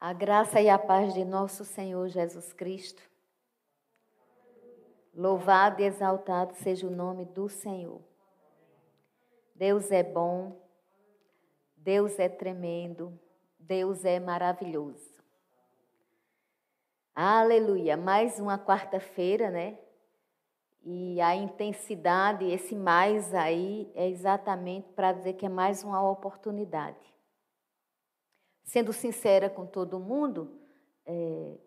A graça e a paz de nosso Senhor Jesus Cristo. Louvado e exaltado seja o nome do Senhor. Deus é bom, Deus é tremendo, Deus é maravilhoso. Aleluia! Mais uma quarta-feira, né? E a intensidade, esse mais aí, é exatamente para dizer que é mais uma oportunidade sendo sincera com todo mundo, é,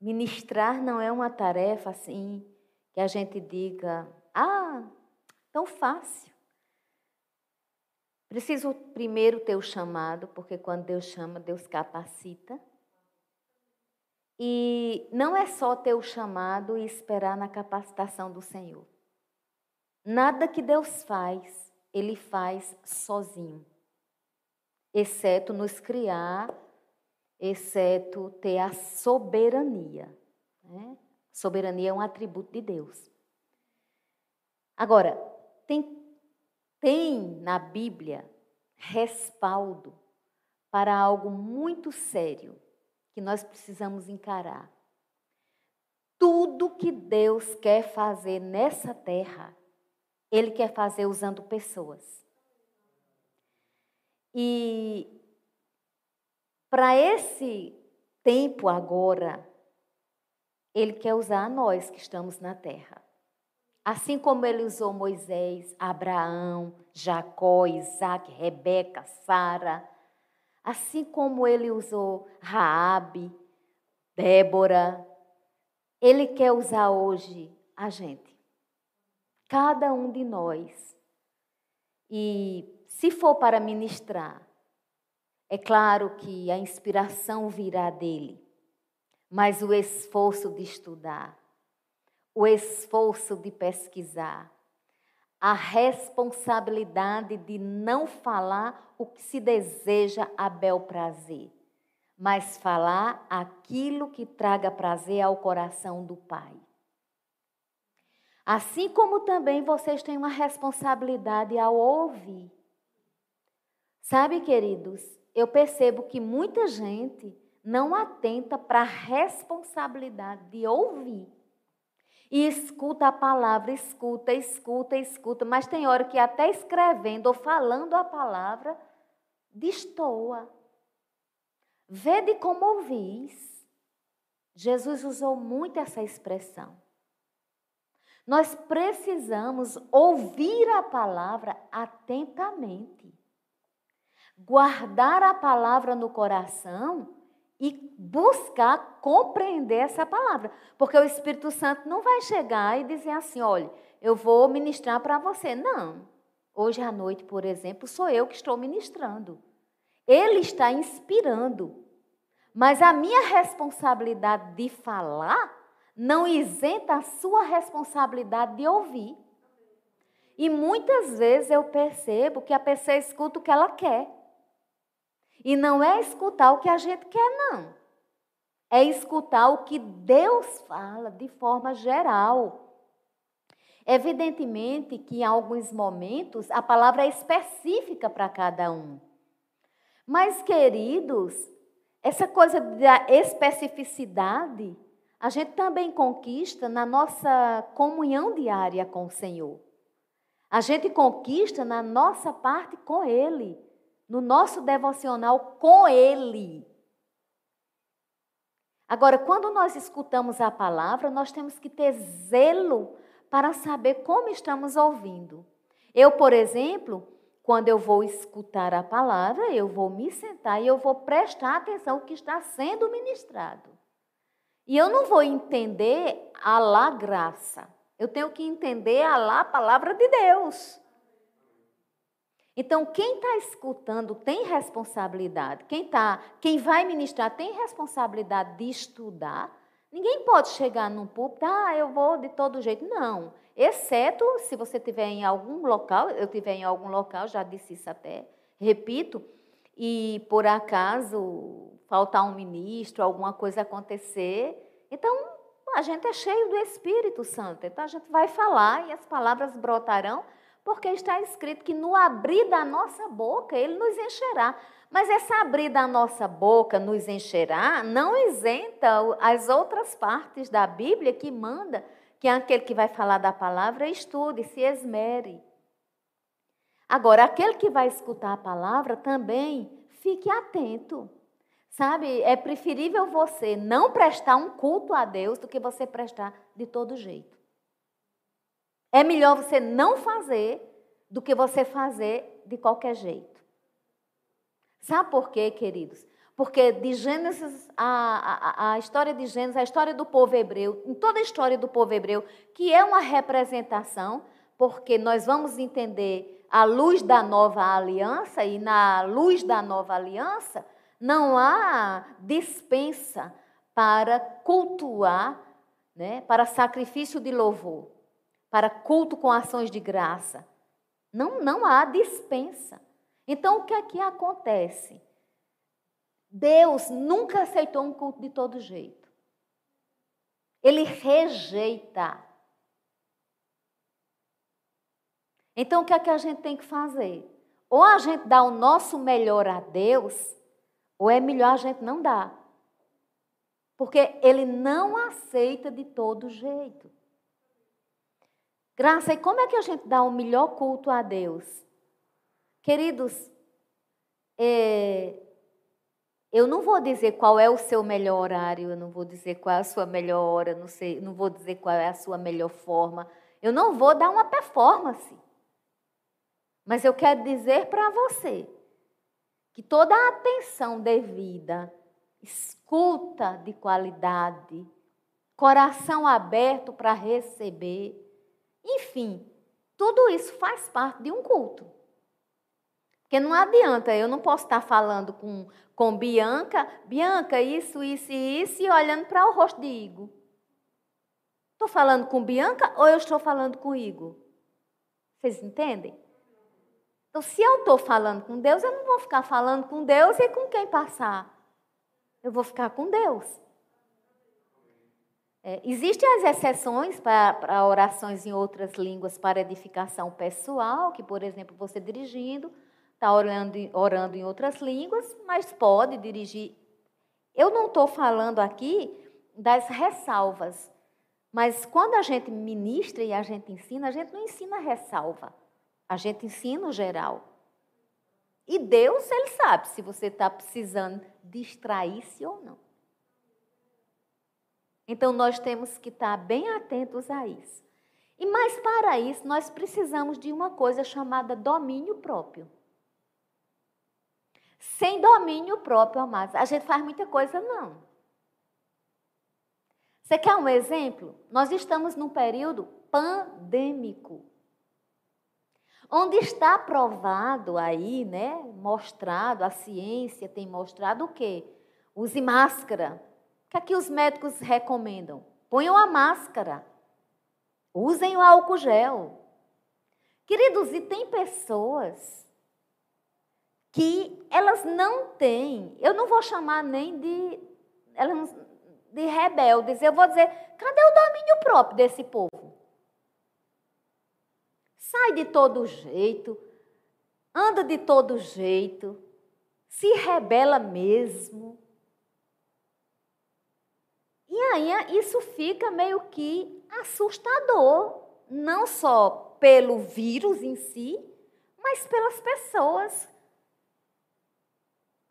ministrar não é uma tarefa assim que a gente diga, ah, tão fácil. Preciso primeiro ter o chamado, porque quando Deus chama, Deus capacita. E não é só ter o chamado e esperar na capacitação do Senhor. Nada que Deus faz, Ele faz sozinho exceto nos criar, exceto ter a soberania. Né? Soberania é um atributo de Deus. Agora, tem, tem na Bíblia respaldo para algo muito sério que nós precisamos encarar. Tudo que Deus quer fazer nessa terra, Ele quer fazer usando pessoas. E para esse tempo agora, ele quer usar nós que estamos na terra. Assim como ele usou Moisés, Abraão, Jacó, Isaac, Rebeca, Sara, assim como ele usou Raabe, Débora, ele quer usar hoje a gente. Cada um de nós. E se for para ministrar, é claro que a inspiração virá dele, mas o esforço de estudar, o esforço de pesquisar, a responsabilidade de não falar o que se deseja a bel prazer, mas falar aquilo que traga prazer ao coração do Pai. Assim como também vocês têm uma responsabilidade ao ouvir. Sabe, queridos, eu percebo que muita gente não atenta para a responsabilidade de ouvir. E escuta a palavra, escuta, escuta, escuta, mas tem hora que até escrevendo ou falando a palavra, destoa. Vede como ouvis. Jesus usou muito essa expressão. Nós precisamos ouvir a palavra atentamente guardar a palavra no coração e buscar compreender essa palavra. Porque o Espírito Santo não vai chegar e dizer assim: olha, eu vou ministrar para você. Não. Hoje à noite, por exemplo, sou eu que estou ministrando. Ele está inspirando. Mas a minha responsabilidade de falar não isenta a sua responsabilidade de ouvir. E muitas vezes eu percebo que a pessoa escuta o que ela quer. E não é escutar o que a gente quer, não. É escutar o que Deus fala de forma geral. Evidentemente que em alguns momentos a palavra é específica para cada um. Mas, queridos, essa coisa da especificidade a gente também conquista na nossa comunhão diária com o Senhor. A gente conquista na nossa parte com Ele no nosso devocional com Ele. Agora, quando nós escutamos a palavra, nós temos que ter zelo para saber como estamos ouvindo. Eu, por exemplo, quando eu vou escutar a palavra, eu vou me sentar e eu vou prestar atenção ao que está sendo ministrado. E eu não vou entender a lá graça. Eu tenho que entender a lá palavra de Deus. Então, quem está escutando tem responsabilidade. Quem, tá, quem vai ministrar tem responsabilidade de estudar. Ninguém pode chegar num púlpito, ah, eu vou de todo jeito. Não. Exceto se você estiver em algum local, eu estiver em algum local, já disse isso até, repito, e por acaso faltar um ministro, alguma coisa acontecer. Então, a gente é cheio do Espírito Santo. Então, a gente vai falar e as palavras brotarão Porque está escrito que no abrir da nossa boca ele nos encherá. Mas essa abrir da nossa boca nos encherá não isenta as outras partes da Bíblia que manda que aquele que vai falar da palavra estude, se esmere. Agora, aquele que vai escutar a palavra também fique atento. Sabe, é preferível você não prestar um culto a Deus do que você prestar de todo jeito. É melhor você não fazer do que você fazer de qualquer jeito. Sabe por quê, queridos? Porque de Gênesis, a, a, a história de Gênesis, a história do povo hebreu, em toda a história do povo hebreu, que é uma representação, porque nós vamos entender a luz da nova aliança, e na luz da nova aliança, não há dispensa para cultuar, né, para sacrifício de louvor, para culto com ações de graça. Não, não há dispensa. Então, o que é que acontece? Deus nunca aceitou um culto de todo jeito. Ele rejeita. Então, o que é que a gente tem que fazer? Ou a gente dá o nosso melhor a Deus, ou é melhor a gente não dar. Porque Ele não aceita de todo jeito. Graça, e como é que a gente dá o melhor culto a Deus? Queridos, é, eu não vou dizer qual é o seu melhor horário, eu não vou dizer qual é a sua melhor hora, não, sei, não vou dizer qual é a sua melhor forma. Eu não vou dar uma performance. Mas eu quero dizer para você que toda a atenção devida, escuta de qualidade, coração aberto para receber, enfim, tudo isso faz parte de um culto. Porque não adianta, eu não posso estar falando com, com Bianca, Bianca, isso, isso e isso, e olhando para o rosto de Igor. Estou falando com Bianca ou eu estou falando com Igor? Vocês entendem? Então, se eu estou falando com Deus, eu não vou ficar falando com Deus e com quem passar. Eu vou ficar com Deus. É, existem as exceções para, orações em outras línguas para edificação pessoal, que, por exemplo, você dirigindo, está orando, orando em outras línguas, mas pode dirigir. Eu não estou falando aqui das ressalvas, mas quando a gente ministra e a gente ensina, a gente não ensina ressalva, a gente ensina o geral. E Deus, Ele sabe se você está precisando distrair-se ou não. Então, nós temos que estar bem atentos a isso. E mais para isso, nós precisamos de uma coisa chamada domínio próprio. Sem domínio próprio, amados, a gente faz muita coisa, não. Você quer um exemplo? Nós estamos num período pandêmico. Onde está provado aí, né, mostrado, a ciência tem mostrado o quê? Use máscara. O que é que os médicos recomendam? Ponham a máscara. Usem o álcool gel. Queridos, e tem pessoas que elas não têm, eu não vou chamar nem de, elas, de rebeldes, eu vou dizer, cadê o domínio próprio desse povo? Sai de todo jeito, anda de todo jeito, se rebela mesmo. E aí isso fica meio que assustador, não só pelo vírus em si, mas pelas pessoas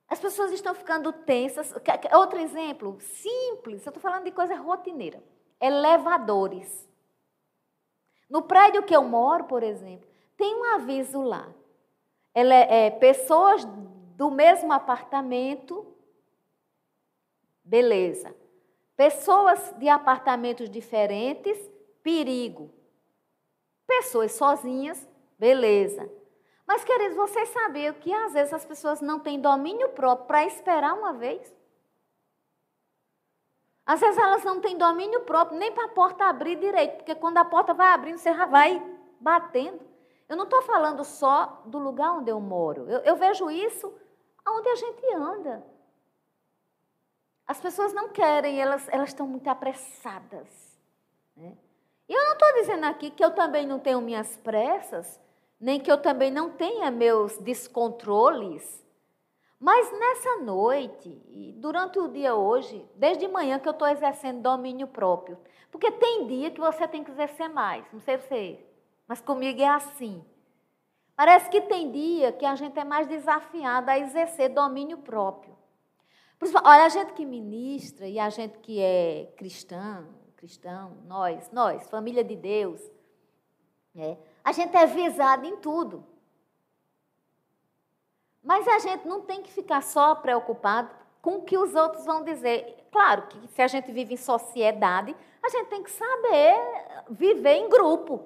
as pessoas estão ficando tensas. Outro exemplo, simples, eu estou falando de coisa rotineira. Elevadores. No prédio que eu moro, por exemplo, tem um aviso lá. Ele é, pessoas do mesmo apartamento, beleza. Pessoas de apartamentos diferentes, perigo. Pessoas sozinhas, beleza. Mas, queridos, vocês sabiam que às vezes as pessoas não têm domínio próprio para esperar uma vez? Às vezes elas não têm domínio próprio nem para a porta abrir direito, porque quando a porta vai abrindo, você já vai batendo. Eu não estou falando só do lugar onde eu moro. Eu, eu vejo isso onde a gente anda. As pessoas não querem, elas, elas estão muito apressadas. Né? E eu não estou dizendo aqui que eu também não tenho minhas pressas, nem que eu também não tenha meus descontroles. Mas nessa noite, e durante o dia hoje, desde manhã que eu estou exercendo domínio próprio. Porque tem dia que você tem que exercer mais, não sei você, mas comigo é assim. Parece que tem dia que a gente é mais desafiada a exercer domínio próprio. Olha, a gente que ministra e a gente que é cristão, cristão, nós, nós, família de Deus, é, a gente é visado em tudo. Mas a gente não tem que ficar só preocupado com o que os outros vão dizer. Claro que se a gente vive em sociedade, a gente tem que saber viver em grupo.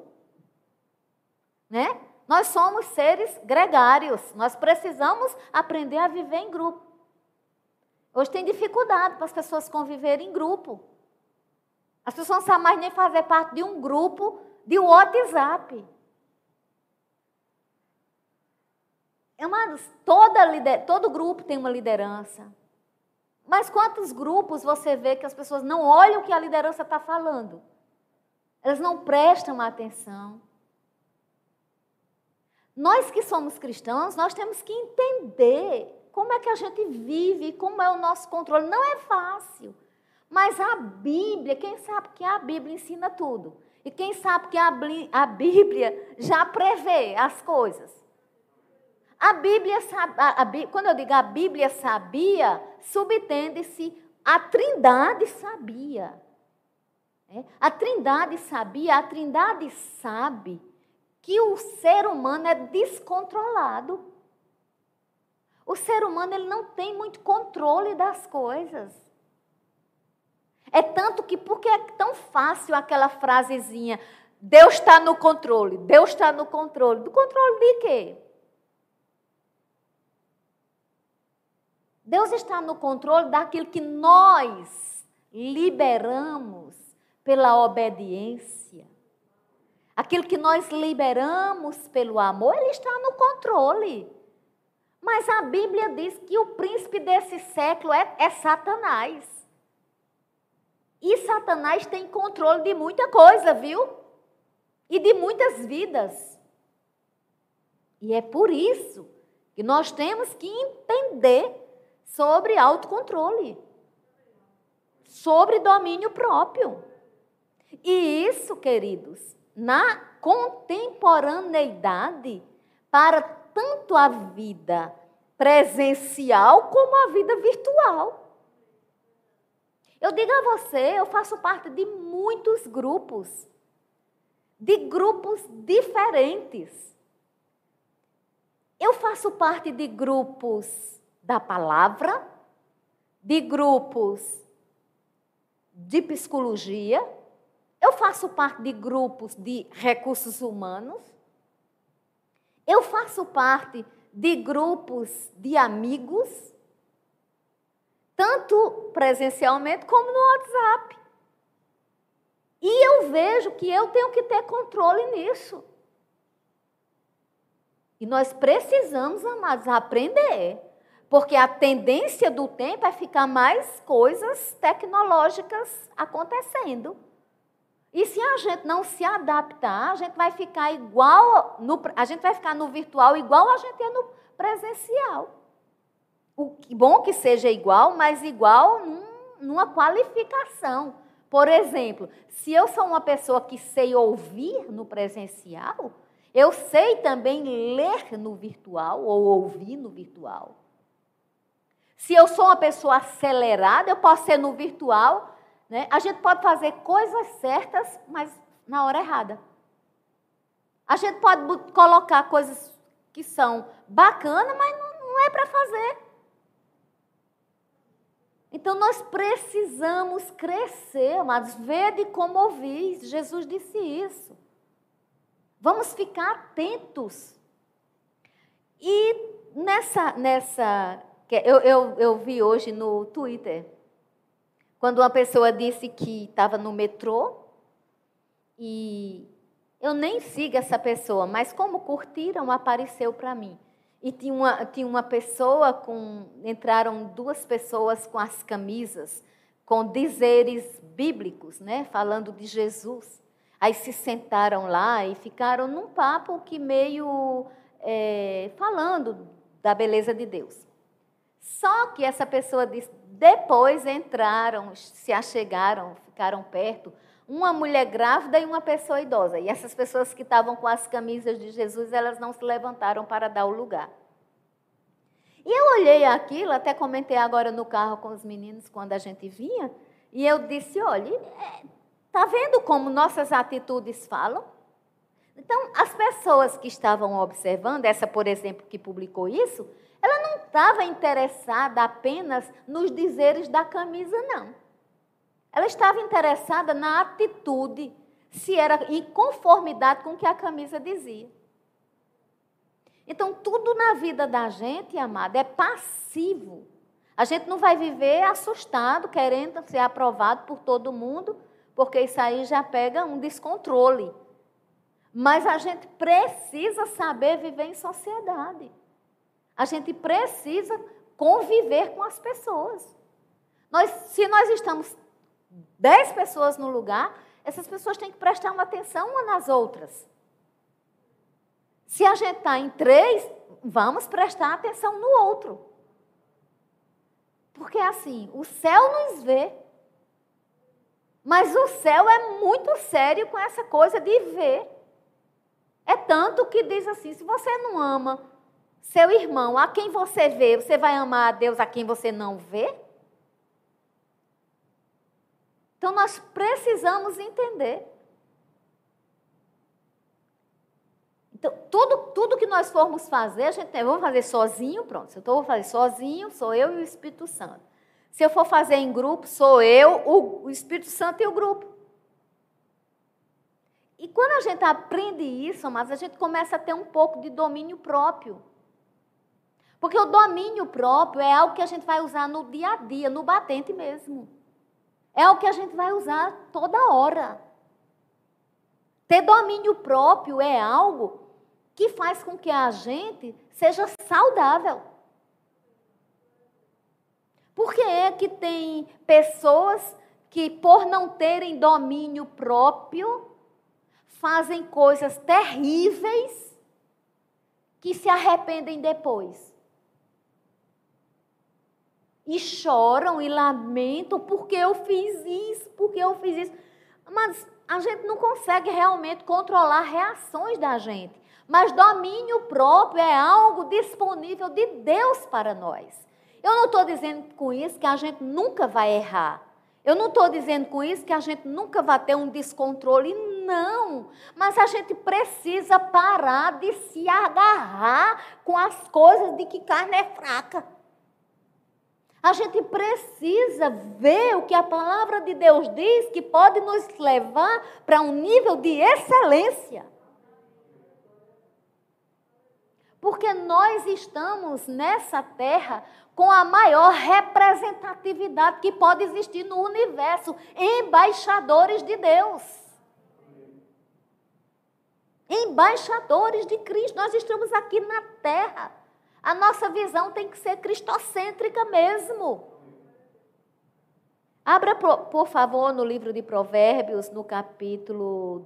Né? Nós somos seres gregários, nós precisamos aprender a viver em grupo. Hoje tem dificuldade para as pessoas conviverem em grupo. As pessoas não sabem mais nem fazer parte de um grupo de WhatsApp. Amados, toda lider, todo grupo tem uma liderança. Mas quantos grupos você vê que as pessoas não olham o que a liderança está falando? Elas não prestam atenção. Nós que somos cristãos, nós temos que entender como é que a gente vive, como é o nosso controle. Não é fácil. Mas a Bíblia, quem sabe que a Bíblia ensina tudo. E quem sabe que a Bíblia já prevê as coisas. A Bíblia, a, quando eu digo a Bíblia sabia, subtende-se a Trindade sabia. É? A Trindade sabia, a Trindade sabe que o ser humano é descontrolado. O ser humano ele não tem muito controle das coisas. É tanto que, porque é tão fácil aquela frasezinha, Deus está no controle, Deus está no controle. Do controle de quê? Deus está no controle daquilo que nós liberamos pela obediência. Aquilo que nós liberamos pelo amor, Ele está no controle. Mas a Bíblia diz que o príncipe desse século é, é Satanás. E Satanás tem controle de muita coisa, viu? E de muitas vidas. E é por isso que nós temos que entender sobre autocontrole, sobre domínio próprio. E isso, queridos, na contemporaneidade, para tanto a vida presencial como a vida virtual. Eu digo a você, eu faço parte de muitos grupos, de grupos diferentes. Eu faço parte de grupos da palavra, de grupos de psicologia, eu faço parte de grupos de recursos humanos, eu faço parte de grupos de amigos, tanto presencialmente como no WhatsApp. E eu vejo que eu tenho que ter controle nisso. E nós precisamos, amados, aprender. Porque a tendência do tempo é ficar mais coisas tecnológicas acontecendo. E se a gente não se adaptar, a gente vai ficar igual, no, a gente vai ficar no virtual igual a gente é no presencial. O bom que seja igual, mas igual num, numa qualificação. Por exemplo, se eu sou uma pessoa que sei ouvir no presencial, eu sei também ler no virtual ou ouvir no virtual. Se eu sou uma pessoa acelerada, eu posso ser no virtual né? A gente pode fazer coisas certas, mas na hora errada. A gente pode colocar coisas que são bacanas, mas não, não é para fazer. Então nós precisamos crescer, amados. Vede como ouvis. Jesus disse isso. Vamos ficar atentos. E nessa, nessa eu, eu, eu vi hoje no Twitter quando uma pessoa disse que estava no metrô e eu nem sigo essa pessoa, mas como curtiram, apareceu para mim. E tinha uma, tinha uma pessoa com. Entraram duas pessoas com as camisas, com dizeres bíblicos, né? Falando de Jesus. Aí se sentaram lá e ficaram num papo que meio é, falando da beleza de Deus. Só que essa pessoa disse, depois entraram, se achegaram, ficaram perto, uma mulher grávida e uma pessoa idosa. E essas pessoas que estavam com as camisas de Jesus, elas não se levantaram para dar o lugar. E eu olhei aquilo, até comentei agora no carro com os meninos quando a gente vinha, e eu disse: olha, está vendo como nossas atitudes falam? Então, as pessoas que estavam observando, essa, por exemplo, que publicou isso, ela não estava interessada apenas nos dizeres da camisa, não. Ela estava interessada na atitude, se era em conformidade com o que a camisa dizia. Então, tudo na vida da gente, amada, é passivo. A gente não vai viver assustado, querendo ser aprovado por todo mundo, porque isso aí já pega um descontrole. Mas a gente precisa saber viver em sociedade. A gente precisa conviver com as pessoas. Nós, se nós estamos dez pessoas no lugar, essas pessoas têm que prestar uma atenção umas nas outras. Se a gente está em três, vamos prestar atenção no outro. Porque assim, o céu nos vê. Mas o céu é muito sério com essa coisa de ver. É tanto que diz assim: se você não ama seu irmão a quem você vê, você vai amar a Deus a quem você não vê? Então nós precisamos entender. Então, tudo, tudo que nós formos fazer, a gente vamos fazer sozinho, pronto. Se eu vou fazer sozinho, sou eu e o Espírito Santo. Se eu for fazer em grupo, sou eu, o, o Espírito Santo e o grupo. E quando a gente aprende isso, mas a gente começa a ter um pouco de domínio próprio. Porque o domínio próprio é algo que a gente vai usar no dia a dia, no batente mesmo. É o que a gente vai usar toda hora. Ter domínio próprio é algo que faz com que a gente seja saudável. Por que é que tem pessoas que, por não terem domínio próprio, fazem coisas terríveis que se arrependem depois? E choram e lamentam porque eu fiz isso, porque eu fiz isso. Mas a gente não consegue realmente controlar reações da gente. Mas domínio próprio é algo disponível de Deus para nós. Eu não estou dizendo com isso que a gente nunca vai errar. Eu não estou dizendo com isso que a gente nunca vai ter um descontrole, não. Mas a gente precisa parar de se agarrar com as coisas de que carne é fraca. A gente precisa ver o que a palavra de Deus diz que pode nos levar para um nível de excelência. Porque nós estamos nessa terra com a maior representatividade que pode existir no universo embaixadores de Deus. Embaixadores de Cristo. Nós estamos aqui na terra. A nossa visão tem que ser cristocêntrica mesmo. Abra, por favor, no livro de Provérbios, no capítulo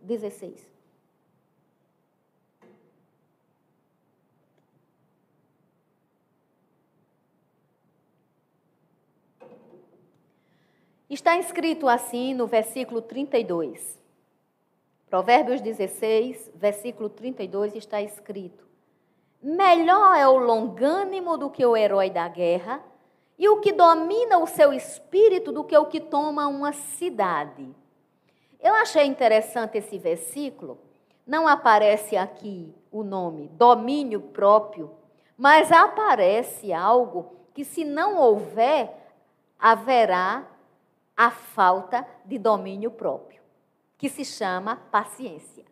16. Está escrito assim no versículo 32. Provérbios 16, versículo 32 está escrito: Melhor é o longânimo do que o herói da guerra, e o que domina o seu espírito do que o que toma uma cidade. Eu achei interessante esse versículo. Não aparece aqui o nome domínio próprio, mas aparece algo que, se não houver, haverá a falta de domínio próprio, que se chama paciência.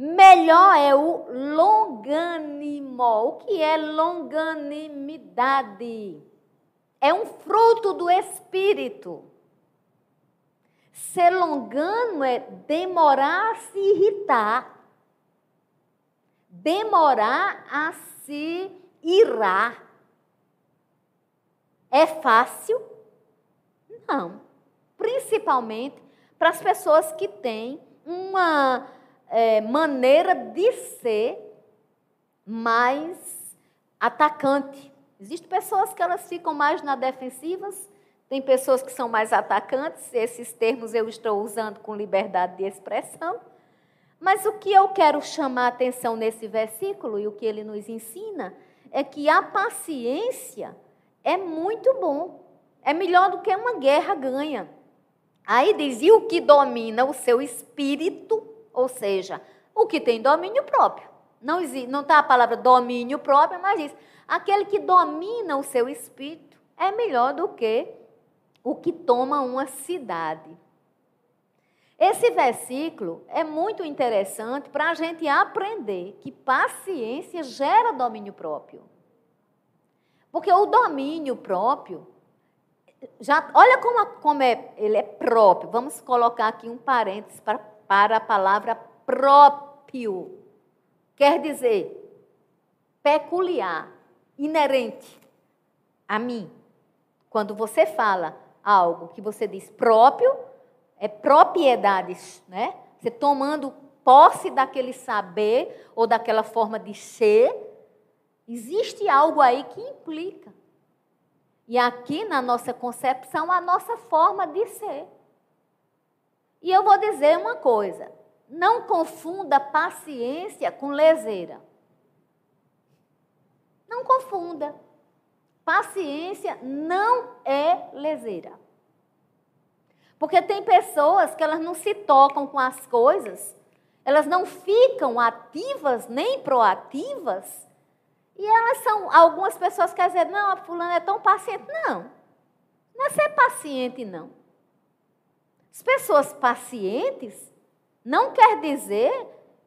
Melhor é o longânimo. O que é longanimidade? É um fruto do espírito. Ser longano é demorar a se irritar, demorar a se irar. É fácil? Não. Principalmente para as pessoas que têm uma é, maneira de ser mais atacante. Existem pessoas que elas ficam mais na defensivas, tem pessoas que são mais atacantes, esses termos eu estou usando com liberdade de expressão. Mas o que eu quero chamar a atenção nesse versículo e o que ele nos ensina é que a paciência é muito bom. É melhor do que uma guerra ganha. Aí diz: e o que domina o seu espírito, ou seja, o que tem domínio próprio. Não está a palavra domínio próprio, mas diz: aquele que domina o seu espírito é melhor do que o que toma uma cidade. Esse versículo é muito interessante para a gente aprender que paciência gera domínio próprio. Porque o domínio próprio, já, olha como, como é, ele é próprio. Vamos colocar aqui um parênteses para, para a palavra próprio. Quer dizer, peculiar, inerente a mim. Quando você fala algo que você diz próprio, é propriedades, né? Você tomando posse daquele saber ou daquela forma de ser, existe algo aí que implica. E aqui na nossa concepção, a nossa forma de ser. E eu vou dizer uma coisa: não confunda paciência com leseira. Não confunda. Paciência não é leseira. Porque tem pessoas que elas não se tocam com as coisas, elas não ficam ativas nem proativas. E elas são, algumas pessoas querem dizer, não, a fulana é tão paciente. Não, não é ser paciente, não. As pessoas pacientes não quer dizer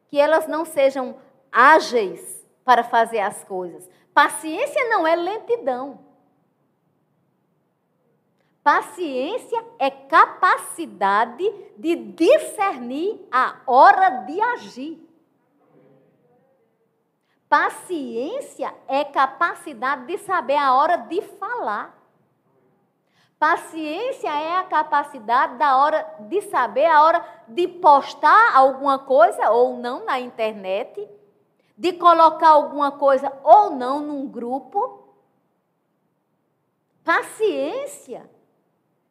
que elas não sejam ágeis para fazer as coisas. Paciência não é lentidão. Paciência é capacidade de discernir a hora de agir. Paciência é capacidade de saber a hora de falar. Paciência é a capacidade da hora de saber a hora de postar alguma coisa ou não na internet, de colocar alguma coisa ou não num grupo. Paciência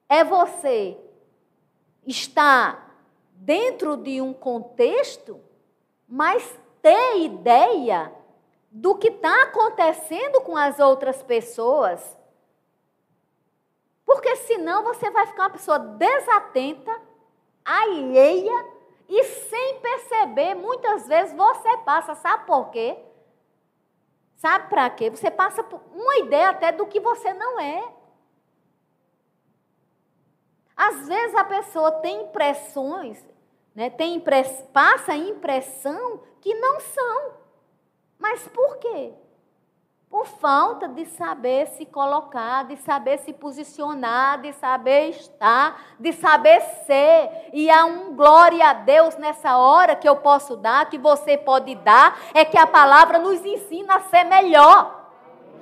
é você estar dentro de um contexto, mas ter ideia do que está acontecendo com as outras pessoas. Porque senão você vai ficar uma pessoa desatenta, alheia e sem perceber, muitas vezes você passa, sabe por quê? Sabe para quê? Você passa por uma ideia até do que você não é. Às vezes a pessoa tem impressões, né, tem impress, passa impressão que não são. Mas por quê? Por falta de saber se colocar, de saber se posicionar, de saber estar, de saber ser. E há um glória a Deus nessa hora que eu posso dar, que você pode dar, é que a palavra nos ensina a ser melhor.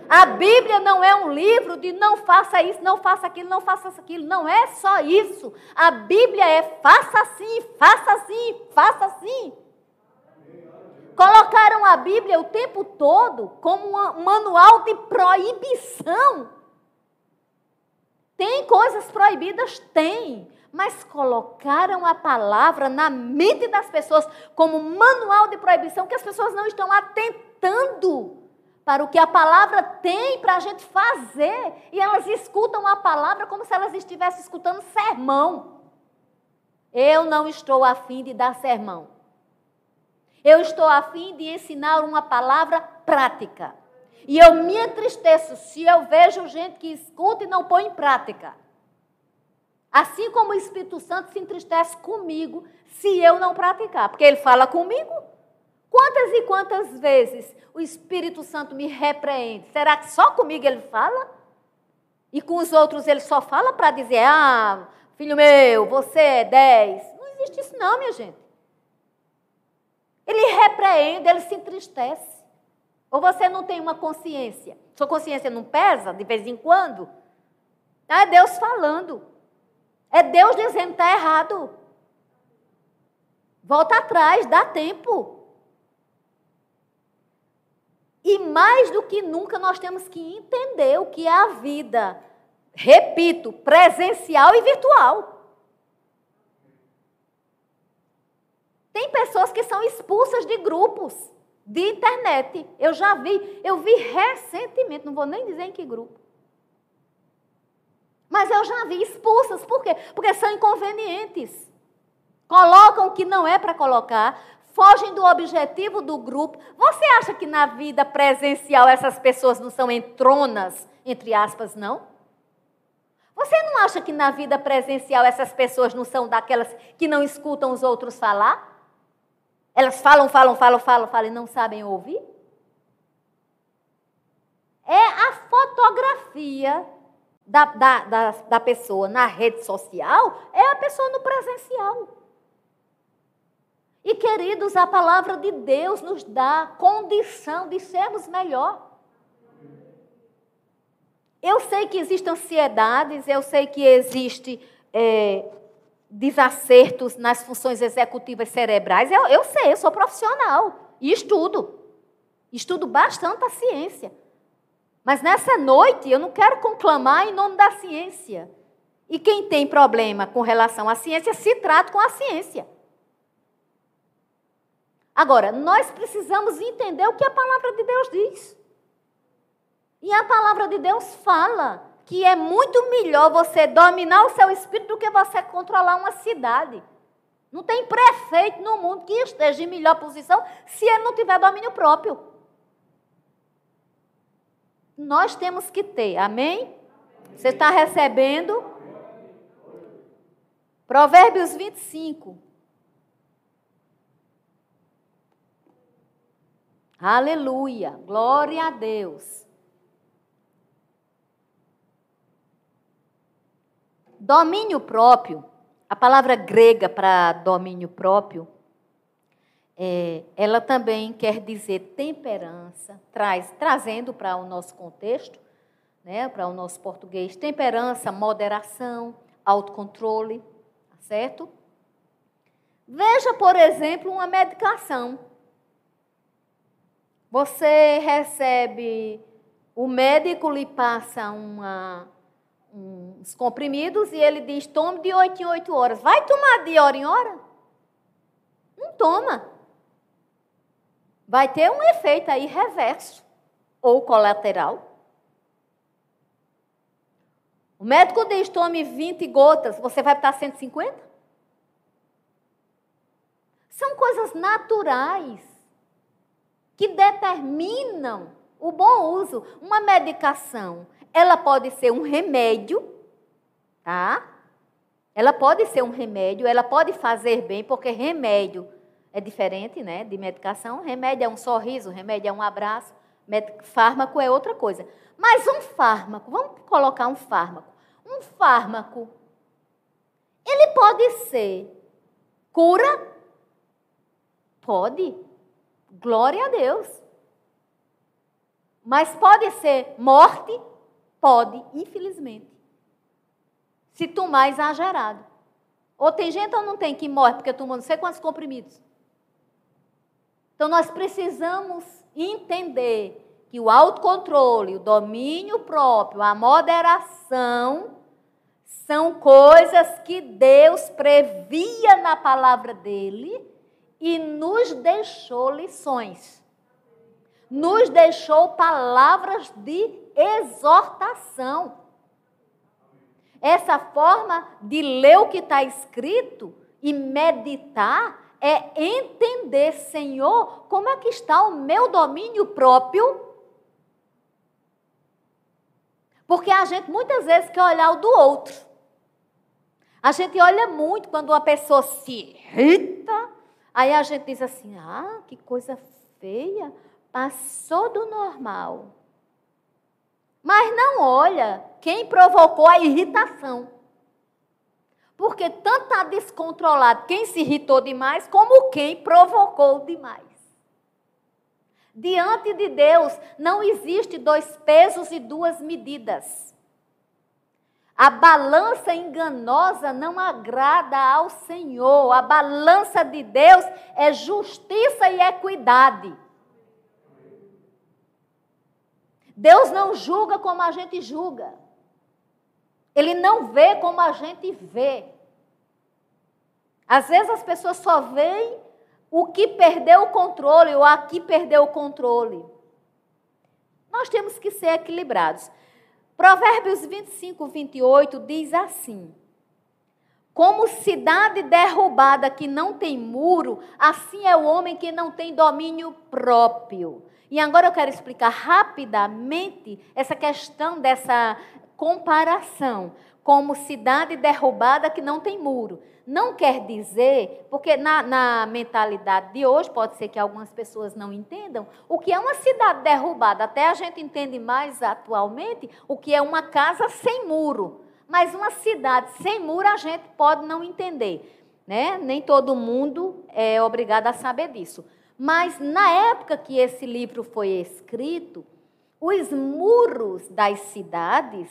A Bíblia não é um livro de não faça isso, não faça aquilo, não faça aquilo. Não é só isso. A Bíblia é faça assim, faça assim, faça assim. Colocaram a Bíblia o tempo todo como um manual de proibição. Tem coisas proibidas? Tem. Mas colocaram a palavra na mente das pessoas como manual de proibição que as pessoas não estão atentando para o que a palavra tem para a gente fazer. E elas escutam a palavra como se elas estivessem escutando sermão. Eu não estou afim de dar sermão. Eu estou afim de ensinar uma palavra prática. E eu me entristeço se eu vejo gente que escuta e não põe em prática. Assim como o Espírito Santo se entristece comigo se eu não praticar. Porque ele fala comigo, Quantas e quantas vezes o Espírito Santo me repreende? Será que só comigo ele fala? E com os outros ele só fala para dizer: ah, filho meu, você é dez. Não existe isso, não, minha gente. Ele repreende, ele se entristece. Ou você não tem uma consciência? Sua consciência não pesa de vez em quando? É Deus falando. É Deus dizendo está errado. Volta atrás, dá tempo. E mais do que nunca nós temos que entender o que é a vida, repito, presencial e virtual. Tem pessoas que são expulsas de grupos de internet. Eu já vi, eu vi recentemente, não vou nem dizer em que grupo. Mas eu já vi expulsas, por quê? Porque são inconvenientes. Colocam o que não é para colocar, fogem do objetivo do grupo. Você acha que na vida presencial essas pessoas não são entronas, entre aspas, não? Você não acha que na vida presencial essas pessoas não são daquelas que não escutam os outros falar? Elas falam, falam, falam, falam, falam e não sabem ouvir? É a fotografia da, da, da, da pessoa na rede social, é a pessoa no presencial. E, queridos, a palavra de Deus nos dá condição de sermos melhor. Eu sei que existem ansiedades, eu sei que existe é, desacertos nas funções executivas cerebrais. Eu, eu sei, eu sou profissional e estudo. Estudo bastante a ciência. Mas nessa noite eu não quero conclamar em nome da ciência. E quem tem problema com relação à ciência, se trata com a ciência. Agora, nós precisamos entender o que a palavra de Deus diz. E a palavra de Deus fala que é muito melhor você dominar o seu espírito do que você controlar uma cidade. Não tem prefeito no mundo que esteja em melhor posição se ele não tiver domínio próprio. Nós temos que ter, amém? Você está recebendo? Provérbios 25. Aleluia, glória a Deus. Domínio próprio, a palavra grega para domínio próprio, é, ela também quer dizer temperança, traz, trazendo para o nosso contexto, né, para o nosso português, temperança, moderação, autocontrole, tá certo? Veja, por exemplo, uma medicação. Você recebe, o médico lhe passa uma uns comprimidos e ele diz: tome de 8 em 8 horas. Vai tomar de hora em hora? Não toma. Vai ter um efeito aí reverso ou colateral. O médico diz: tome 20 gotas, você vai estar 150? São coisas naturais que determinam o bom uso. Uma medicação ela pode ser um remédio, tá? Ela pode ser um remédio, ela pode fazer bem, porque remédio é diferente, né, de medicação. Remédio é um sorriso, remédio é um abraço, fármaco é outra coisa. Mas um fármaco, vamos colocar um fármaco. Um fármaco, ele pode ser cura? Pode. Glória a Deus. Mas pode ser morte? Pode, infelizmente. Se tomar exagerado. Ou tem gente ou não tem que morre porque tomou não sei quantos comprimidos. Então nós precisamos entender que o autocontrole, o domínio próprio, a moderação são coisas que Deus previa na palavra dele e nos deixou lições. Nos deixou palavras de exortação. Essa forma de ler o que está escrito e meditar é entender, Senhor, como é que está o meu domínio próprio. Porque a gente muitas vezes quer olhar o do outro. A gente olha muito quando uma pessoa se irrita, aí a gente diz assim: ah, que coisa feia, passou do normal mas não olha quem provocou a irritação. Porque tanto está descontrolado quem se irritou demais, como quem provocou demais. Diante de Deus não existe dois pesos e duas medidas. A balança enganosa não agrada ao Senhor. A balança de Deus é justiça e equidade. Deus não julga como a gente julga. Ele não vê como a gente vê. Às vezes as pessoas só veem o que perdeu o controle ou a que perdeu o controle. Nós temos que ser equilibrados. Provérbios 25, 28 diz assim: Como cidade derrubada que não tem muro, assim é o homem que não tem domínio próprio. E agora eu quero explicar rapidamente essa questão dessa comparação. Como cidade derrubada que não tem muro. Não quer dizer, porque na, na, mentalidade de hoje, pode ser que algumas pessoas não entendam, o que é uma cidade derrubada. Até a gente entende mais atualmente o que é uma casa sem muro. Mas uma cidade sem muro a gente pode não entender. Né? Nem todo mundo é obrigado a saber disso. Mas na época que esse livro foi escrito, os muros das cidades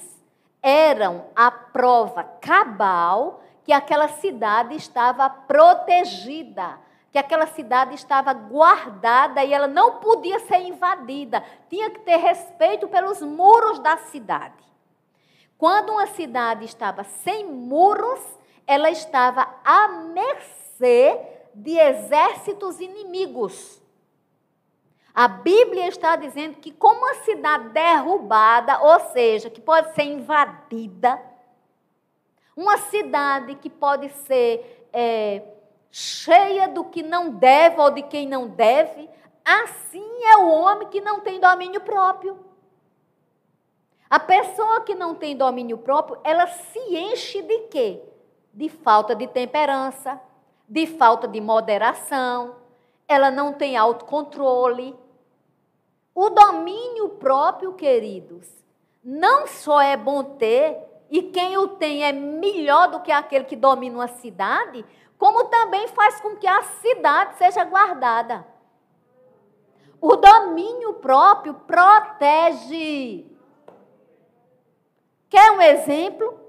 eram a prova cabal que aquela cidade estava protegida, que aquela cidade estava guardada e ela não podia ser invadida. Tinha que ter respeito pelos muros da cidade. Quando uma cidade estava sem muros, ela estava à mercê de exércitos inimigos. A Bíblia está dizendo que, como uma cidade derrubada, ou seja, que pode ser invadida, uma cidade que pode ser é, cheia do que não deve ou de quem não deve. Assim é o homem que não tem domínio próprio. A pessoa que não tem domínio próprio, ela se enche de quê? De falta de temperança, de falta de moderação, ela não tem autocontrole. O domínio próprio, queridos, não só é bom ter, e quem o tem é melhor do que aquele que domina uma cidade, como também faz com que a cidade seja guardada. O domínio próprio protege. Quer um exemplo?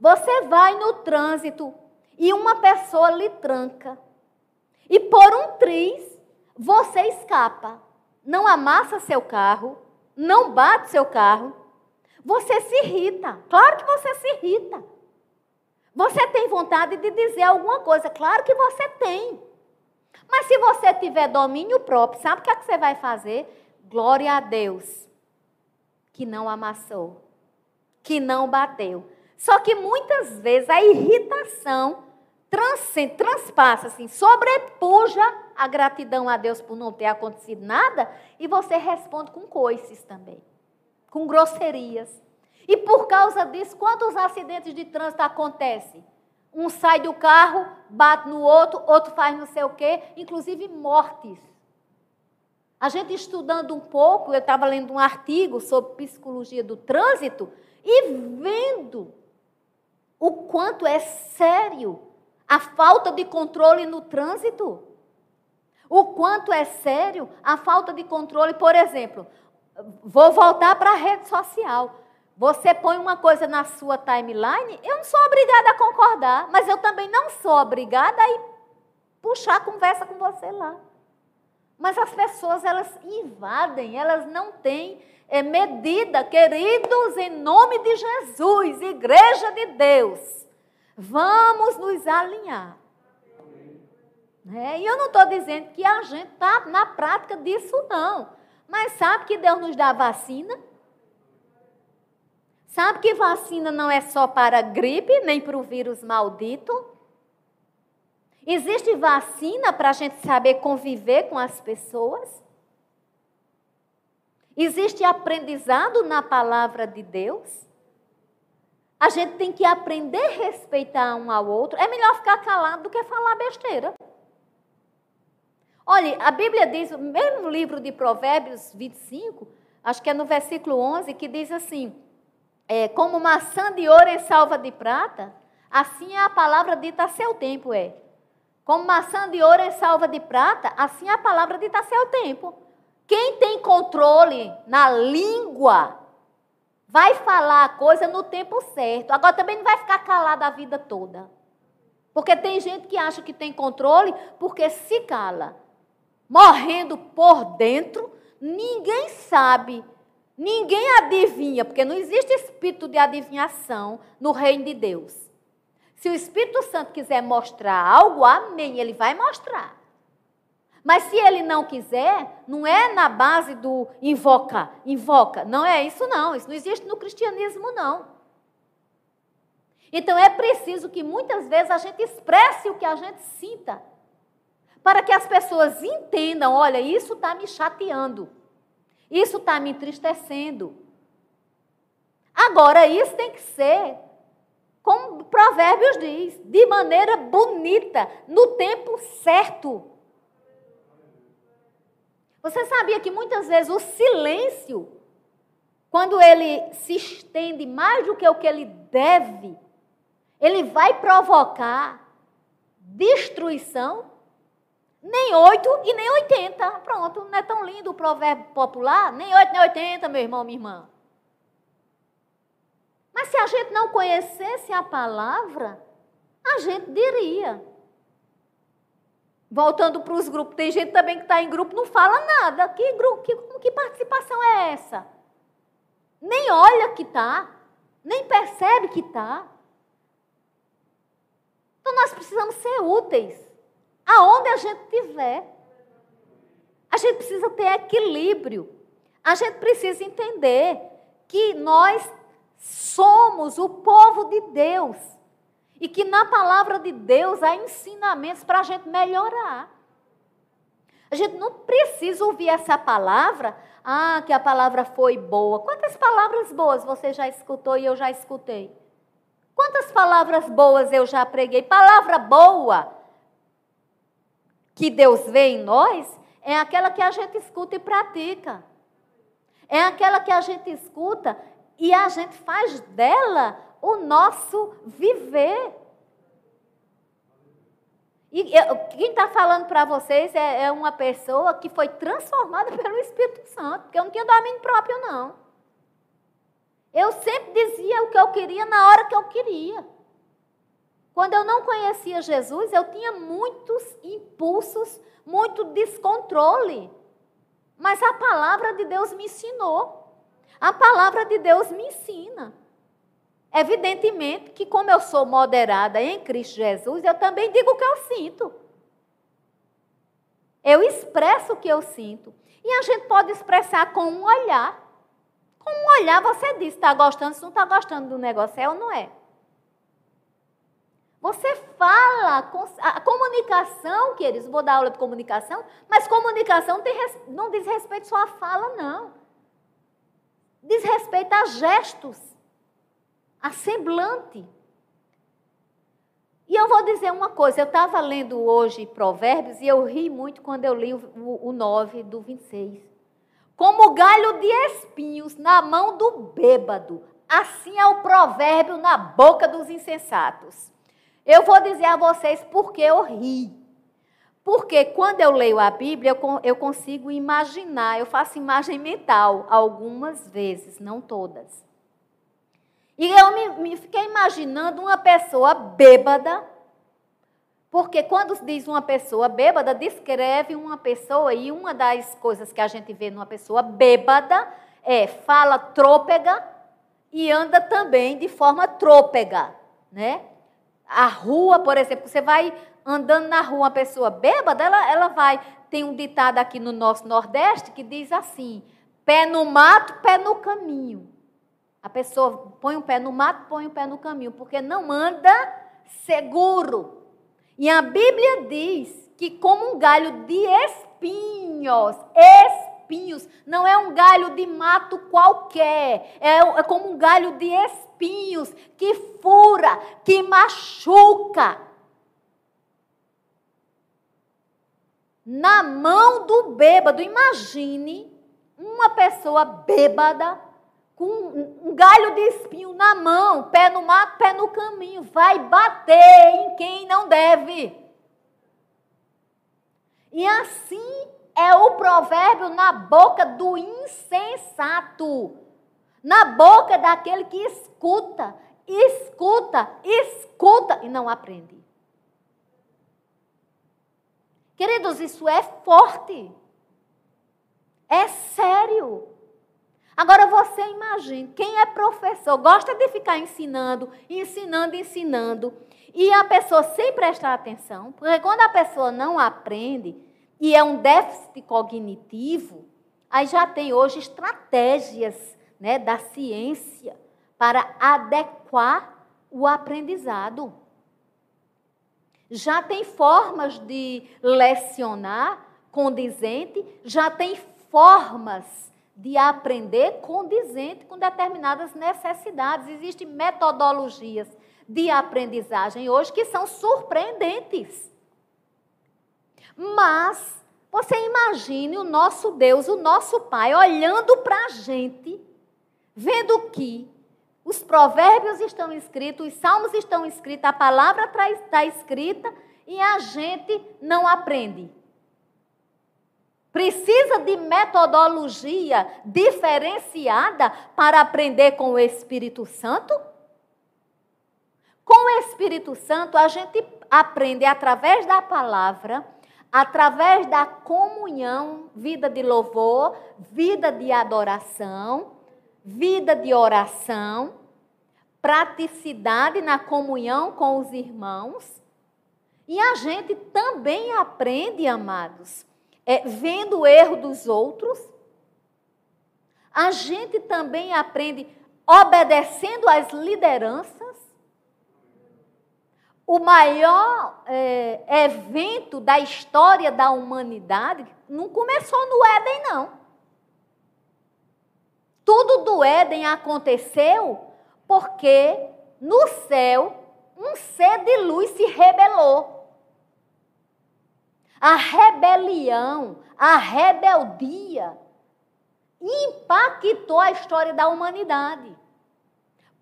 Você vai no trânsito e uma pessoa lhe tranca. E por um triz, você escapa. Não amassa seu carro, não bate seu carro, você se irrita. Claro que você se irrita. Você tem vontade de dizer alguma coisa. Claro que você tem. Mas se você tiver domínio próprio, sabe o que, é que você vai fazer? Glória a Deus. Que não amassou. Que não bateu. Só que muitas vezes a irritação transcende, transpassa, assim, sobrepuja a gratidão a Deus por não ter acontecido nada e você responde com coices também com grosserias. E por causa disso, quantos acidentes de trânsito acontecem? Um sai do carro, bate no outro, outro faz não sei o quê, inclusive mortes. A gente estudando um pouco, eu estava lendo um artigo sobre psicologia do trânsito e vendo o quanto é sério a falta de controle no trânsito. O quanto é sério a falta de controle, por exemplo, Vou voltar para a rede social. Você põe uma coisa na sua timeline, eu não sou obrigada a concordar, mas eu também não sou obrigada a puxar a conversa com você lá. Mas as pessoas, elas invadem, elas não têm é, medida. Queridos, em nome de Jesus, Igreja de Deus, vamos nos alinhar. É, e eu não estou dizendo que a gente está na prática disso, não. Mas sabe que Deus nos dá vacina? Sabe que vacina não é só para gripe, nem para o vírus maldito? Existe vacina para a gente saber conviver com as pessoas? Existe aprendizado na palavra de Deus? A gente tem que aprender a respeitar um ao outro. É melhor ficar calado do que falar besteira. Olha, a Bíblia diz, mesmo no livro de Provérbios 25, acho que é no versículo 11, que diz assim: é, Como maçã de ouro em salva de prata, assim é a palavra dita a seu tempo, é. Como maçã de ouro em salva de prata, assim é a palavra dita a seu tempo. Quem tem controle na língua Vai falar a coisa no tempo certo. Agora também não vai ficar calado a vida toda. Porque tem gente que acha que tem controle porque se cala. Morrendo por dentro, ninguém sabe, ninguém adivinha, porque não existe espírito de adivinhação no reino de Deus. Se o Espírito Santo quiser mostrar algo, amém, ele vai mostrar. Mas se ele não quiser, não é na base do invoca, invoca. Não é isso, não. Isso não existe no cristianismo, não. Então é preciso que muitas vezes a gente expresse o que a gente sinta, para que as pessoas entendam: olha, isso está me chateando, isso está me entristecendo. Agora, isso tem que ser, como Provérbios diz, de maneira bonita, no tempo certo. Você sabia que muitas vezes o silêncio, quando ele se estende mais do que o que ele deve, ele vai provocar destruição. Nem oito e nem oitenta. Pronto, não é tão lindo o provérbio popular? Nem oito, nem oitenta, meu irmão, minha irmã. Mas se a gente não conhecesse a palavra, a gente diria. Voltando para os grupos, tem gente também que está em grupo não fala nada. Que grupo, que, que participação é essa? Nem olha que está, nem percebe que está. Então nós precisamos ser úteis aonde a gente estiver. A gente precisa ter equilíbrio. A gente precisa entender que nós somos o povo de Deus. E que na palavra de Deus há ensinamentos para a gente melhorar. A gente não precisa ouvir essa palavra, ah, que a palavra foi boa. Quantas palavras boas você já escutou e eu já escutei? Quantas palavras boas eu já preguei? Palavra boa que Deus vê em nós é aquela que a gente escuta e pratica. É aquela que a gente escuta e a gente faz dela o nosso viver. E quem está falando para vocês é, é, uma pessoa que foi transformada pelo Espírito Santo, porque eu não tinha domínio próprio, não. Eu sempre dizia o que eu queria na hora que eu queria. Quando eu não conhecia Jesus, eu tinha muitos impulsos, muito descontrole. Mas a palavra de Deus me ensinou. A palavra de Deus me ensina. Evidentemente que, como eu sou moderada em Cristo Jesus, eu também digo o que eu sinto. Eu expresso o que eu sinto. E a gente pode expressar com um olhar. Com um olhar você diz, está gostando, se não está gostando do negócio, é ou não é? Você fala, a comunicação, queridos, vou dar aula de comunicação, mas comunicação não diz respeito só à fala, não. Diz respeito a gestos, a semblante. E eu vou dizer uma coisa, eu estava lendo hoje Provérbios e eu ri muito quando eu li o, o, o 9 do 26 como galho de espinhos na mão do bêbado. Assim é o provérbio na boca dos insensatos. Eu vou dizer a vocês por que eu ri. Porque quando eu leio a Bíblia, eu consigo imaginar, eu faço imagem mental algumas vezes, não todas. E eu me, me fiquei imaginando uma pessoa bêbada porque quando diz uma pessoa bêbada, descreve uma pessoa, e uma das coisas que a gente vê numa pessoa bêbada é fala trôpega e anda também de forma trôpega, né? A rua, por exemplo, você vai andando na rua, uma pessoa bêbada, ela, ela vai. Tem um ditado aqui no nosso Nordeste que diz assim: pé no mato, pé no caminho. A pessoa põe o pé no mato, põe o pé no caminho, porque não anda seguro. E a Bíblia diz que como um galho de espinhos, espinhos, não é um galho de mato qualquer, é, é como um galho de espinhos que fura, que machuca. Na mão do bêbado, imagine uma pessoa bêbada com um galho de espinho na mão, pé no mato, pé no caminho, vai bater em quem não deve. E assim é o provérbio na boca do insensato. na boca daquele que escuta, escuta, escuta e não aprende. Queridos, isso é forte. É sério. Agora você imagine, quem é professor, gosta de ficar ensinando, ensinando, ensinando, e a pessoa sem prestar atenção, porque quando a pessoa não aprende, e é um déficit cognitivo, aí já tem hoje estratégias né, da ciência para adequar o aprendizado. Já tem formas de lecionar condizente, já tem formas de aprender condizente com determinadas necessidades. Existem metodologias de aprendizagem hoje que são surpreendentes. Mas você imagine o nosso Deus, o nosso Pai, olhando para a gente, vendo que os provérbios estão escritos, os salmos estão escritos, a palavra está escrita e a gente não aprende. Precisa de metodologia diferenciada para aprender com o Espírito Santo? Com o Espírito Santo, a gente aprende através da palavra, através da comunhão, vida de louvor, vida de adoração, vida de oração, praticidade na comunhão com os irmãos. E a gente também aprende, amados, é, vendo o erro dos outros, a gente também aprende obedecendo às lideranças. O maior é, evento da história da humanidade não começou no Éden, não. Tudo do Éden aconteceu porque no céu um ser de luz se rebelou. A rebelião, a rebeldia impactou a história da humanidade.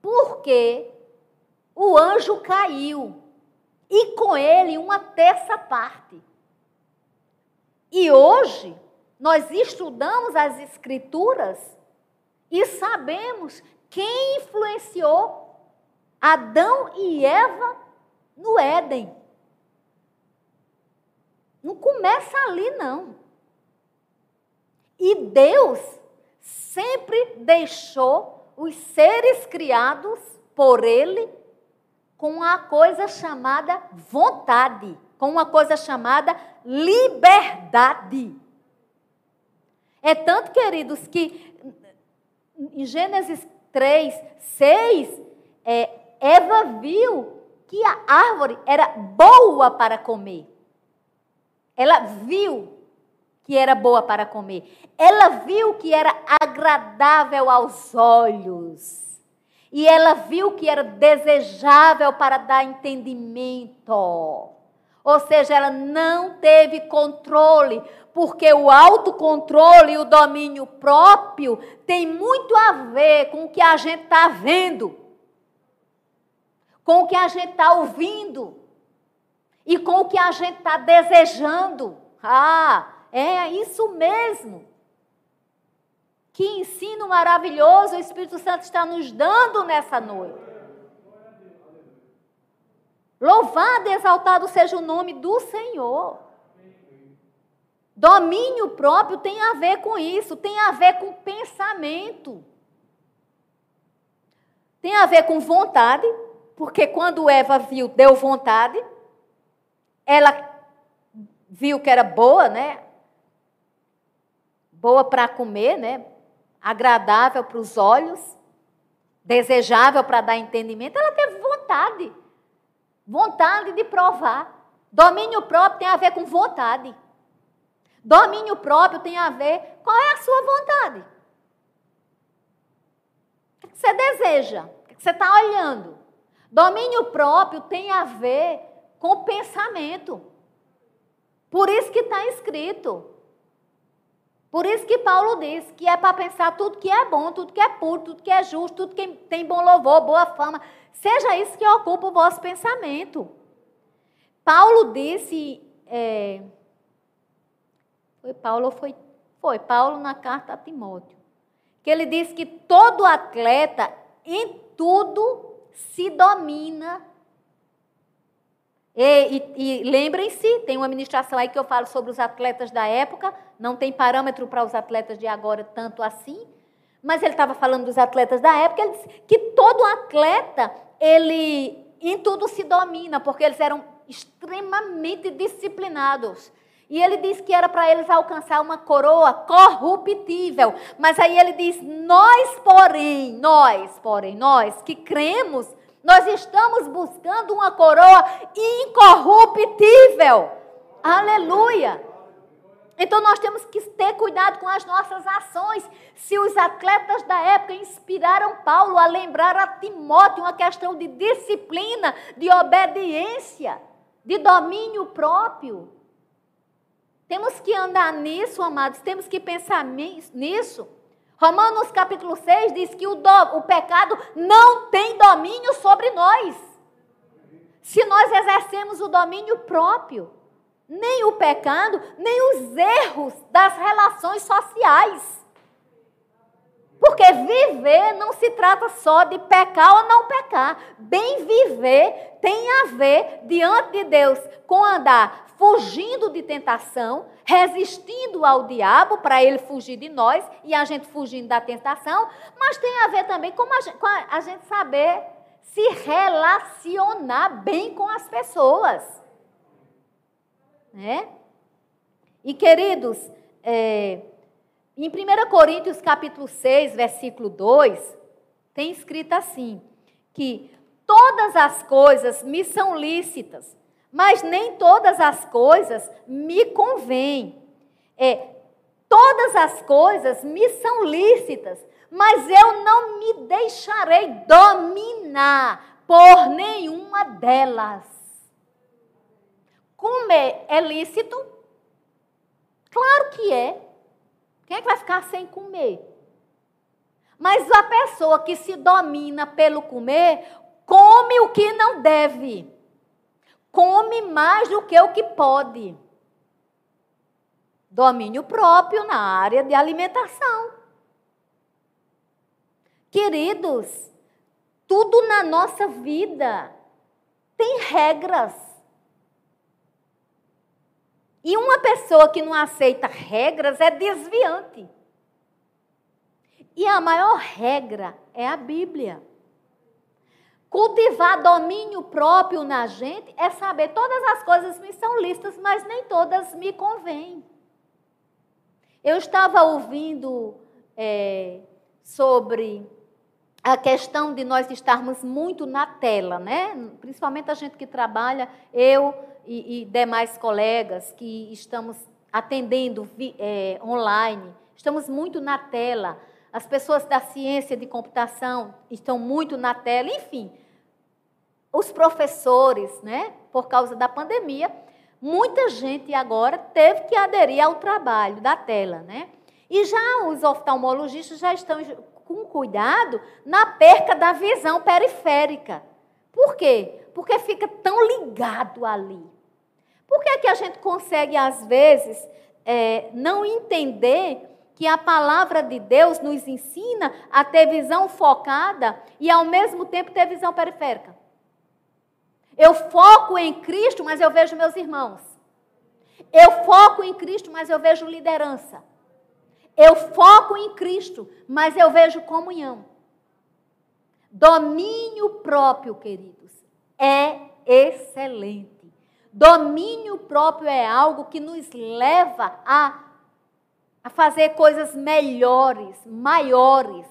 Porque o anjo caiu e com ele uma terça parte. E hoje nós estudamos as escrituras e sabemos quem influenciou Adão e Eva no Éden. Não começa ali, não. E Deus sempre deixou os seres criados por Ele com uma coisa chamada vontade, com uma coisa chamada liberdade. É tanto, queridos, que em Gênesis 3, 6, é, Eva viu que a árvore era boa para comer. Ela viu que era boa para comer. Ela viu que era agradável aos olhos. E ela viu que era desejável para dar entendimento. Ou seja, ela não teve controle, porque o autocontrole e o domínio próprio tem muito a ver com o que a gente está vendo, com o que a gente está ouvindo e com o que a gente está desejando. Ah, é isso mesmo. Que ensino maravilhoso o Espírito Santo está nos dando nessa noite. Louvado e exaltado seja o nome do Senhor. Domínio próprio tem a ver com isso, tem a ver com pensamento. Tem a ver com vontade, porque quando Eva viu, deu vontade. Ela viu que era boa, né? Boa para comer, né? Agradável para os olhos, desejável para dar entendimento. Ela teve vontade. Vontade de provar. Domínio próprio tem a ver com vontade. Domínio próprio tem a ver qual é a sua vontade. O que você deseja? O que você está olhando? Domínio próprio tem a ver com pensamento. Por isso que está escrito. Por isso que Paulo diz que é para pensar tudo que é bom, tudo que é puro, tudo que é justo, tudo que tem bom louvor, boa fama. Seja isso que ocupa o vosso pensamento. Paulo disse. É, foi Paulo ou foi? Foi Paulo na carta a Timóteo. que ele diz que todo atleta em tudo se domina. E, e, e lembrem-se, tem uma ministração aí que eu falo sobre os atletas da época, não tem parâmetro para os atletas de agora tanto assim, mas ele estava falando dos atletas da época, ele disse que todo atleta, ele em tudo se domina, porque eles eram extremamente disciplinados. E ele diz que era para eles alcançar uma coroa corruptível. Mas aí ele diz: Nós, porém, nós, porém, nós que cremos, nós estamos buscando uma coroa incorruptível. Aleluia! Então nós temos que ter cuidado com as nossas ações. Se os atletas da época inspiraram Paulo a lembrar a Timóteo uma questão de disciplina, de obediência, de domínio próprio. Temos que andar nisso, amados, temos que pensar nisso. Romanos capítulo 6 diz que o, do, o pecado não tem domínio sobre nós. Se nós exercemos o domínio próprio, nem o pecado, nem os erros das relações sociais. Porque viver não se trata só de pecar ou não pecar. Bem viver tem a ver diante de Deus com andar fugindo de tentação, resistindo ao diabo para ele fugir de nós e a gente fugindo da tentação, mas tem a ver também com a gente, com a, gente saber se relacionar bem com as pessoas. Né? E queridos, é, em 1 Coríntios capítulo 6, versículo 2, tem escrito assim, que todas as coisas me são lícitas, mas nem todas as coisas me convêm. É, todas as coisas me são lícitas, mas eu não me deixarei dominar por nenhuma delas. Comer é lícito? Claro que é. Quem é que vai ficar sem comer? Mas a pessoa que se domina pelo comer, come o que não deve come mais do que o que pode. Domínio próprio na área de alimentação. Queridos, tudo na nossa vida tem regras. E uma pessoa que não aceita regras é desviante. E a maior regra é a Bíblia. Cultivar domínio próprio na gente é saber todas as coisas me são listas, mas nem todas me convêm. Eu estava ouvindo é, sobre a questão de nós estarmos muito na tela, né? Principalmente a gente que trabalha, eu e, e demais colegas que estamos atendendo é, online, estamos muito na tela. As pessoas da ciência de computação estão muito na tela, enfim os professores, né, por causa da pandemia, muita gente agora teve que aderir ao trabalho da tela, né? E já os oftalmologistas já estão com cuidado na perca da visão periférica. Por quê? Porque fica tão ligado ali. Por que, que a gente consegue, às vezes, é, não entender que a palavra de Deus nos ensina a ter visão focada e, ao mesmo tempo, ter visão periférica? Eu foco em Cristo, mas eu vejo meus irmãos. Eu foco em Cristo, mas eu vejo liderança. Eu foco em Cristo, mas eu vejo comunhão. Domínio próprio, queridos, é excelente. Domínio próprio é algo que nos leva a, a fazer coisas melhores, maiores.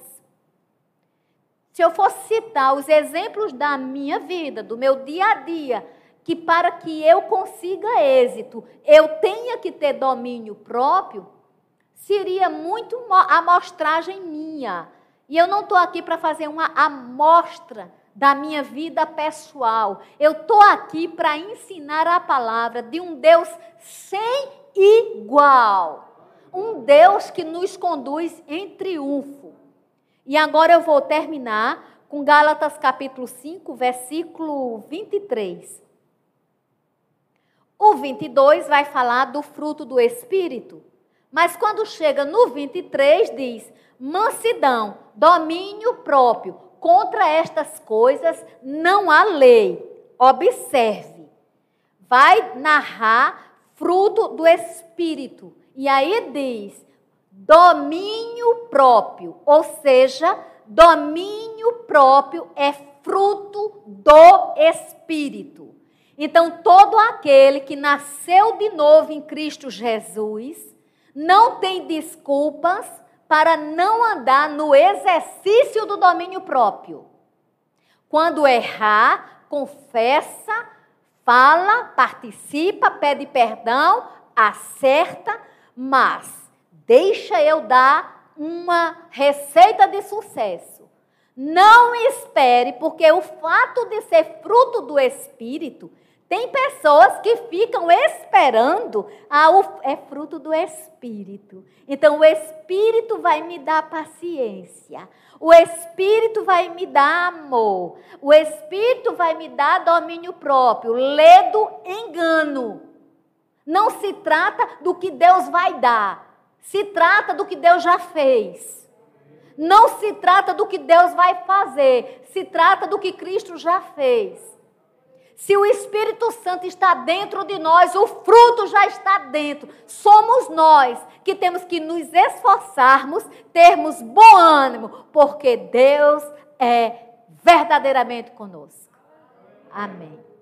Se eu fosse citar os exemplos da minha vida, do meu dia a dia, que para que eu consiga êxito, eu tenha que ter domínio próprio, seria muito amostragem minha. E eu não estou aqui para fazer uma amostra da minha vida pessoal. Eu estou aqui para ensinar a palavra de um Deus sem igual. Um Deus que nos conduz em triunfo. E agora eu vou terminar com Gálatas capítulo 5, versículo 23. O 22 vai falar do fruto do Espírito. Mas quando chega no 23, diz: mansidão, domínio próprio. Contra estas coisas não há lei. Observe. Vai narrar fruto do Espírito. E aí diz: domínio próprio, ou seja, domínio próprio é fruto do Espírito. Então, todo aquele que nasceu de novo em Cristo Jesus não tem desculpas para não andar no exercício do domínio próprio. Quando errar, confessa, fala, participa, pede perdão, acerta, mas deixa eu dar uma receita de sucesso. Não espere, porque o fato de ser fruto do Espírito tem pessoas que ficam esperando, ah, é fruto do Espírito. Então, o Espírito vai me dar paciência. O Espírito vai me dar amor. O Espírito vai me dar domínio próprio. Ledo engano. Não se trata do que Deus vai dar. Se trata do que Deus já fez. Não se trata do que Deus vai fazer. Se trata do que Cristo já fez. Se o Espírito Santo está dentro de nós, o fruto já está dentro. Somos nós que temos que nos esforçarmos, termos bom ânimo, porque Deus é verdadeiramente conosco. Amém.